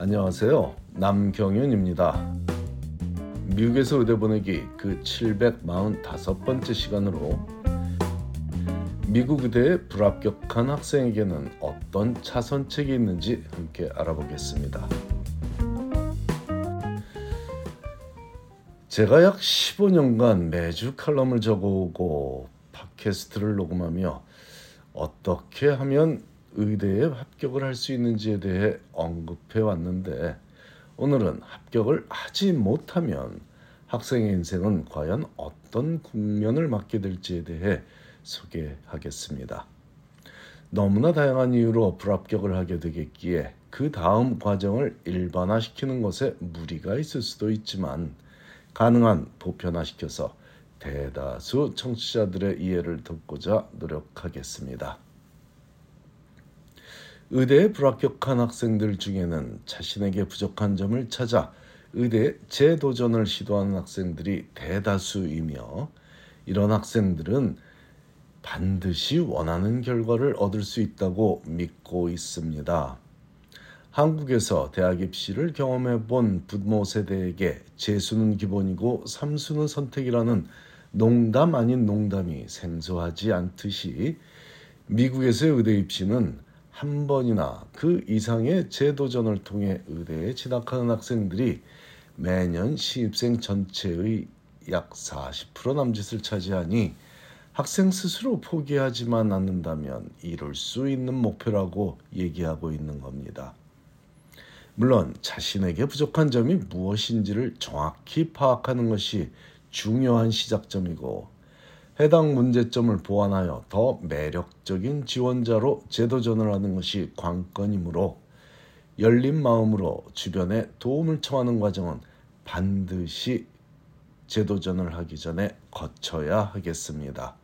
안녕하세요. 남경윤입니다. 미국에서 의대 보내기 그 745번째 시간으로 미국 의대에 불합격한 학생에게는 어떤 차선책이 있는지 함께 알아보겠습니다. 제가 약 15년간 매주 칼럼을 적어오고 팟캐스트를 녹음하며 어떻게 하면 의대에 합격을 할 수 있는지에 대해 언급해 왔는데 오늘은 합격을 하지 못하면 학생의 인생은 과연 어떤 국면을 맞게 될지에 대해 소개하겠습니다. 너무나 다양한 이유로 불합격을 하게 되겠기에 그 다음 과정을 일반화시키는 것에 무리가 있을 수도 있지만 가능한 보편화시켜서 대다수 청취자들의 이해를 돕고자 노력하겠습니다. 의대에 불합격한 학생들 중에는 자신에게 부족한 점을 찾아 의대 재도전을 시도하는 학생들이 대다수이며 이런 학생들은 반드시 원하는 결과를 얻을 수 있다고 믿고 있습니다. 한국에서 대학 입시를 경험해 본 부모 세대에게 재수는 기본이고 삼수는 선택이라는 농담 아닌 농담이 생소하지 않듯이 미국에서의 의대 입시는 한 번이나 그 이상의 재도전을 통해 의대에 진학하는 학생들이 매년 시입생 전체의 약 40% 남짓을 차지하니 학생 스스로 포기하지만 않는다면 이룰 수 있는 목표라고 얘기하고 있는 겁니다. 물론 자신에게 부족한 점이 무엇인지를 정확히 파악하는 것이 중요한 시작점이고 해당 문제점을 보완하여 더 매력적인 지원자로 재도전을 하는 것이 관건이므로 열린 마음으로 주변에 도움을 청하는 과정은 반드시 재도전을 하기 전에 거쳐야 하겠습니다.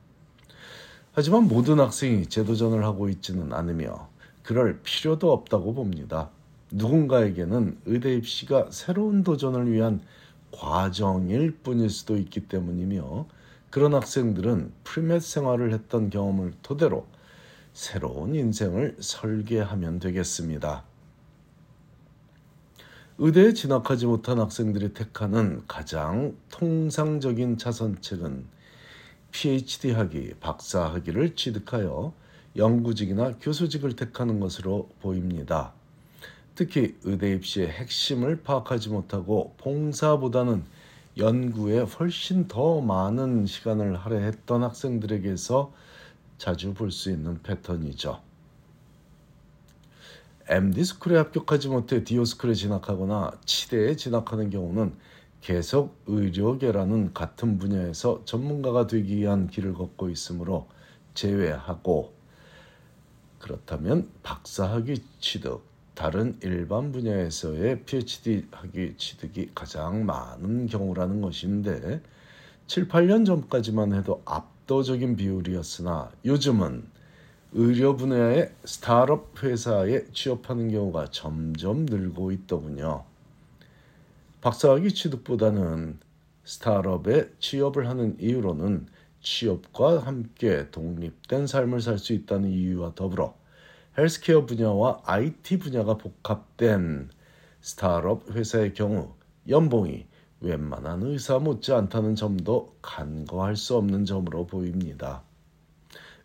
하지만 모든 학생이 재도전을 하고 있지는 않으며 그럴 필요도 없다고 봅니다. 누군가에게는 의대 입시가 새로운 도전을 위한 과정일 뿐일 수도 있기 때문이며 그런 학생들은 프리맷 생활을 했던 경험을 토대로 새로운 인생을 설계하면 되겠습니다. 의대에 진학하지 못한 학생들이 택하는 가장 통상적인 차선책은 PhD 학위, 박사 학위를 취득하여 연구직이나 교수직을 택하는 것으로 보입니다. 특히 의대 입시의 핵심을 파악하지 못하고 봉사보다는 연구에 훨씬 더 많은 시간을 할애했던 학생들에게서 자주 볼 수 있는 패턴이죠. MD 스쿨에 합격하지 못해 디오 스쿨에 진학하거나 치대에 진학하는 경우는 계속 의료계라는 같은 분야에서 전문가가 되기 위한 길을 걷고 있으므로 제외하고 그렇다면 박사학위 취득, 다른 일반 분야에서의 PhD 학위 취득이 가장 많은 경우라는 것인데 7, 8년 전까지만 해도 압도적인 비율이었으나 요즘은 의료 분야의 스타트업 회사에 취업하는 경우가 점점 늘고 있더군요. 박사학위 취득보다는 스타트업에 취업을 하는 이유로는 취업과 함께 독립된 삶을 살 수 있다는 이유와 더불어 헬스케어 분야와 IT 분야가 복합된 스타트업 회사의 경우 연봉이 웬만한 의사 못지 않다는 점도 간과할 수 없는 점으로 보입니다.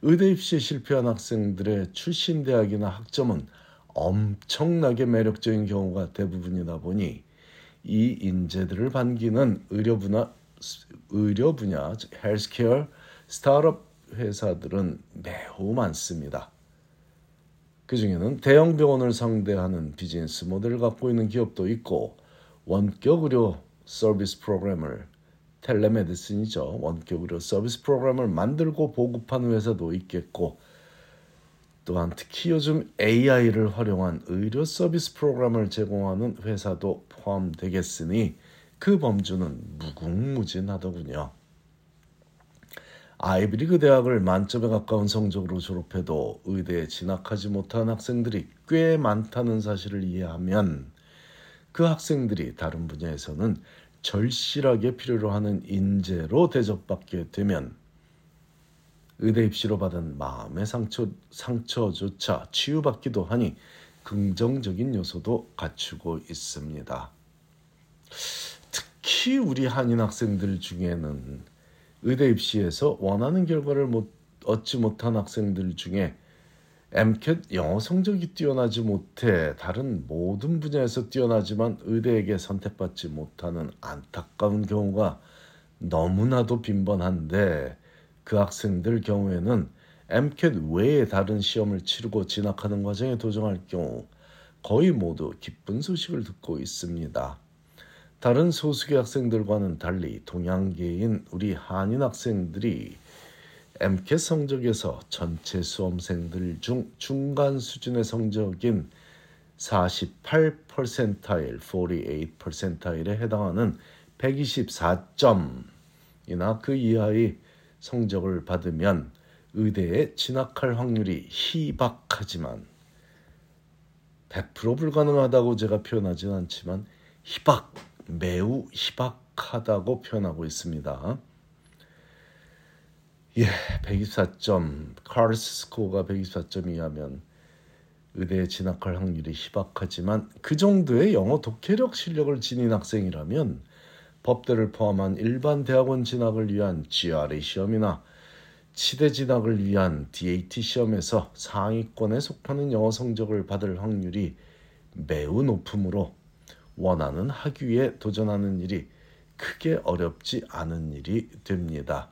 의대 입시에 실패한 학생들의 출신 대학이나 학점은 엄청나게 매력적인 경우가 대부분이다 보니 이 인재들을 반기는 의료 분야 의료 분야 헬스케어 스타트업 회사들은 매우 많습니다. 그 중에는 대형 병원을 상대하는 비즈니스 모델을 갖고 있는 기업도 있고 원격 의료 서비스 프로그램을 텔레메디슨이죠. 원격 의료 서비스 프로그램을 만들고 보급하는 회사도 있겠고 또한 특히 요즘 AI를 활용한 의료 서비스 프로그램을 제공하는 회사도 포함되겠으니 그 범주는 무궁무진하더군요. 아이비리그 대학을 만점에 가까운 성적으로 졸업해도 의대에 진학하지 못한 학생들이 꽤 많다는 사실을 이해하면 그 학생들이 다른 분야에서는 절실하게 필요로 하는 인재로 대접받게 되면 의대 입시로 받은 마음의 상처, 상처조차 치유받기도 하니 긍정적인 요소도 갖추고 있습니다. 특히 우리 한인 학생들 중에는 의대 입시에서 원하는 결과를 못, 얻지 못한 학생들 중에 MCAT 영어 성적이 뛰어나지 못해 다른 모든 분야에서 뛰어나지만 의대에게 선택받지 못하는 안타까운 경우가 너무나도 빈번한데 그 학생들 경우에는 MCAT 외에 다른 시험을 치르고 진학하는 과정에 도전할 경우 거의 모두 기쁜 소식을 듣고 있습니다. 다른 소수계 학생들과는 달리 동양계인 우리 한인 학생들이 MCAT 성적에서 전체 수험생들 중 중간 수준의 성적인 48%타일, 48%타일에 해당하는 124점이나 그 이하의 성적을 받으면 의대에 진학할 확률이 희박하지만 100% 불가능하다고 제가 표현하지는 않지만 희박, 매우 희박하다고 표현하고 있습니다. 예, 124점, 카르스 스코어가 124점 이하면 의대에 진학할 확률이 희박하지만 그 정도의 영어 독해력 실력을 지닌 학생이라면 법대를 포함한 일반 대학원 진학을 위한 GRE 시험이나 치대 진학을 위한 DAT 시험에서 상위권에 속하는 영어 성적을 받을 확률이 매우 높으므로 원하는 학위에 도전하는 일이 크게 어렵지 않은 일이 됩니다.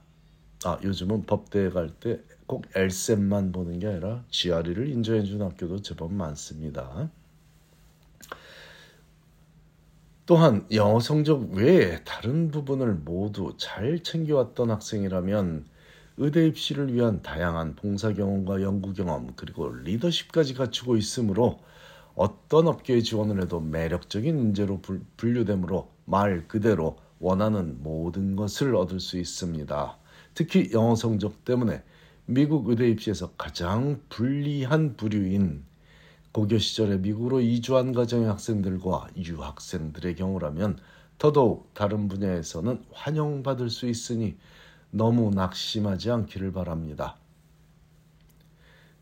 아 요즘은 법대에 갈 때 꼭 엘셈만 보는 게 아니라 GRE를 인정해 준 학교도 제법 많습니다. 또한 영어 성적 외에 다른 부분을 모두 잘 챙겨왔던 학생이라면 의대 입시를 위한 다양한 봉사 경험과 연구 경험 그리고 리더십까지 갖추고 있으므로 어떤 업계에 지원을 해도 매력적인 인재로 분류되므로 말 그대로 원하는 모든 것을 얻을 수 있습니다. 특히 영어 성적 때문에 미국 의대 입시에서 가장 불리한 부류인 고교 시절에 미국으로 이주한 가정의 학생들과 유학생들의 경우라면 더더욱 다른 분야에서는 환영받을 수 있으니 너무 낙심하지 않기를 바랍니다.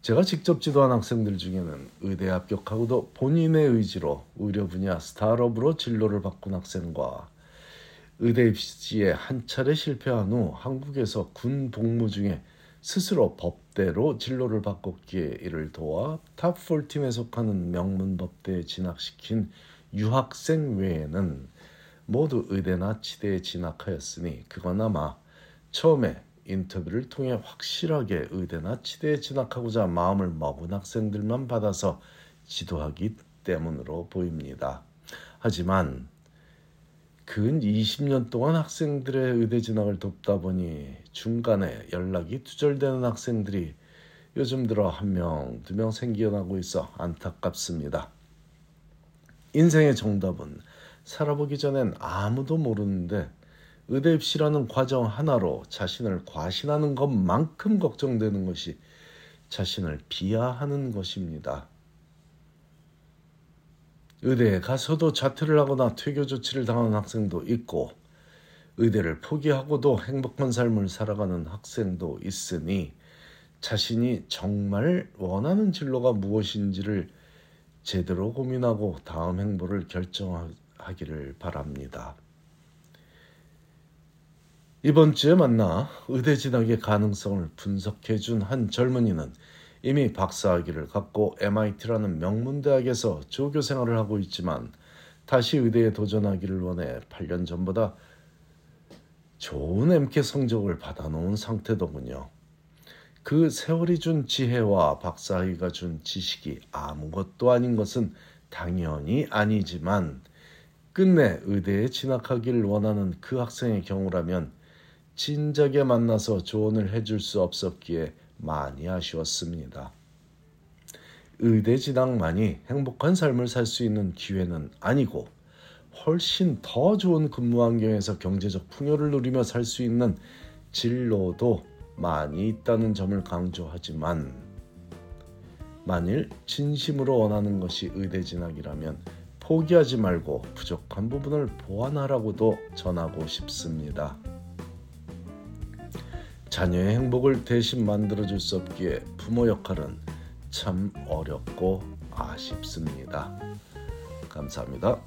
제가 직접 지도한 학생들 중에는 의대 합격하고도 본인의 의지로 의료 분야 스타트업으로 진로를 바꾼 학생과 의대 입시에 한 차례 실패한 후 한국에서 군 복무 중에 스스로 법대로 진로를 바꿨기에 이를 도와 탑4팀에 속하는 명문 법대에 진학시킨 유학생 외에는 모두 의대나 치대에 진학하였으니 그건 아마 처음에 인터뷰를 통해 확실하게 의대나 치대에 진학하고자 마음을 먹은 학생들만 받아서 지도하기 때문으로 보입니다. 하지만 근 20년 동안 학생들의 의대 진학을 돕다 보니 중간에 연락이 두절되는 학생들이 요즘 들어 한 명, 두 명 생겨나고 있어 안타깝습니다. 인생의 정답은 살아보기 전엔 아무도 모르는데 의대 입시라는 과정 하나로 자신을 과신하는 것만큼 걱정되는 것이 자신을 비하하는 것입니다. 의대에 가서도 자퇴를 하거나 퇴교 조치를 당하는 학생도 있고 의대를 포기하고도 행복한 삶을 살아가는 학생도 있으니 자신이 정말 원하는 진로가 무엇인지를 제대로 고민하고 다음 행보를 결정하기를 바랍니다. 이번 주에 만나 의대 진학의 가능성을 분석해 준 한 젊은이는 이미 박사학위를 갖고 MIT라는 명문대학에서 조교 생활을 하고 있지만 다시 의대에 도전하기를 원해 8년 전보다 좋은 MK 성적을 받아놓은 상태더군요. 그 세월이 준 지혜와 박사학위가 준 지식이 아무것도 아닌 것은 당연히 아니지만 끝내 의대에 진학하기를 원하는 그 학생의 경우라면 진작에 만나서 조언을 해줄 수 없었기에 많이 아쉬웠습니다. 의대 진학만이 행복한 삶을 살 수 있는 기회는 아니고 훨씬 더 좋은 근무 환경에서 경제적 풍요를 누리며 살 수 있는 진로도 많이 있다는 점을 강조하지만 만일 진심으로 원하는 것이 의대 진학이라면 포기하지 말고 부족한 부분을 보완하라고도 전하고 싶습니다. 자녀의 행복을 대신 만들어줄 수 없기에 부모 역할은 참 어렵고 아쉽습니다. 감사합니다.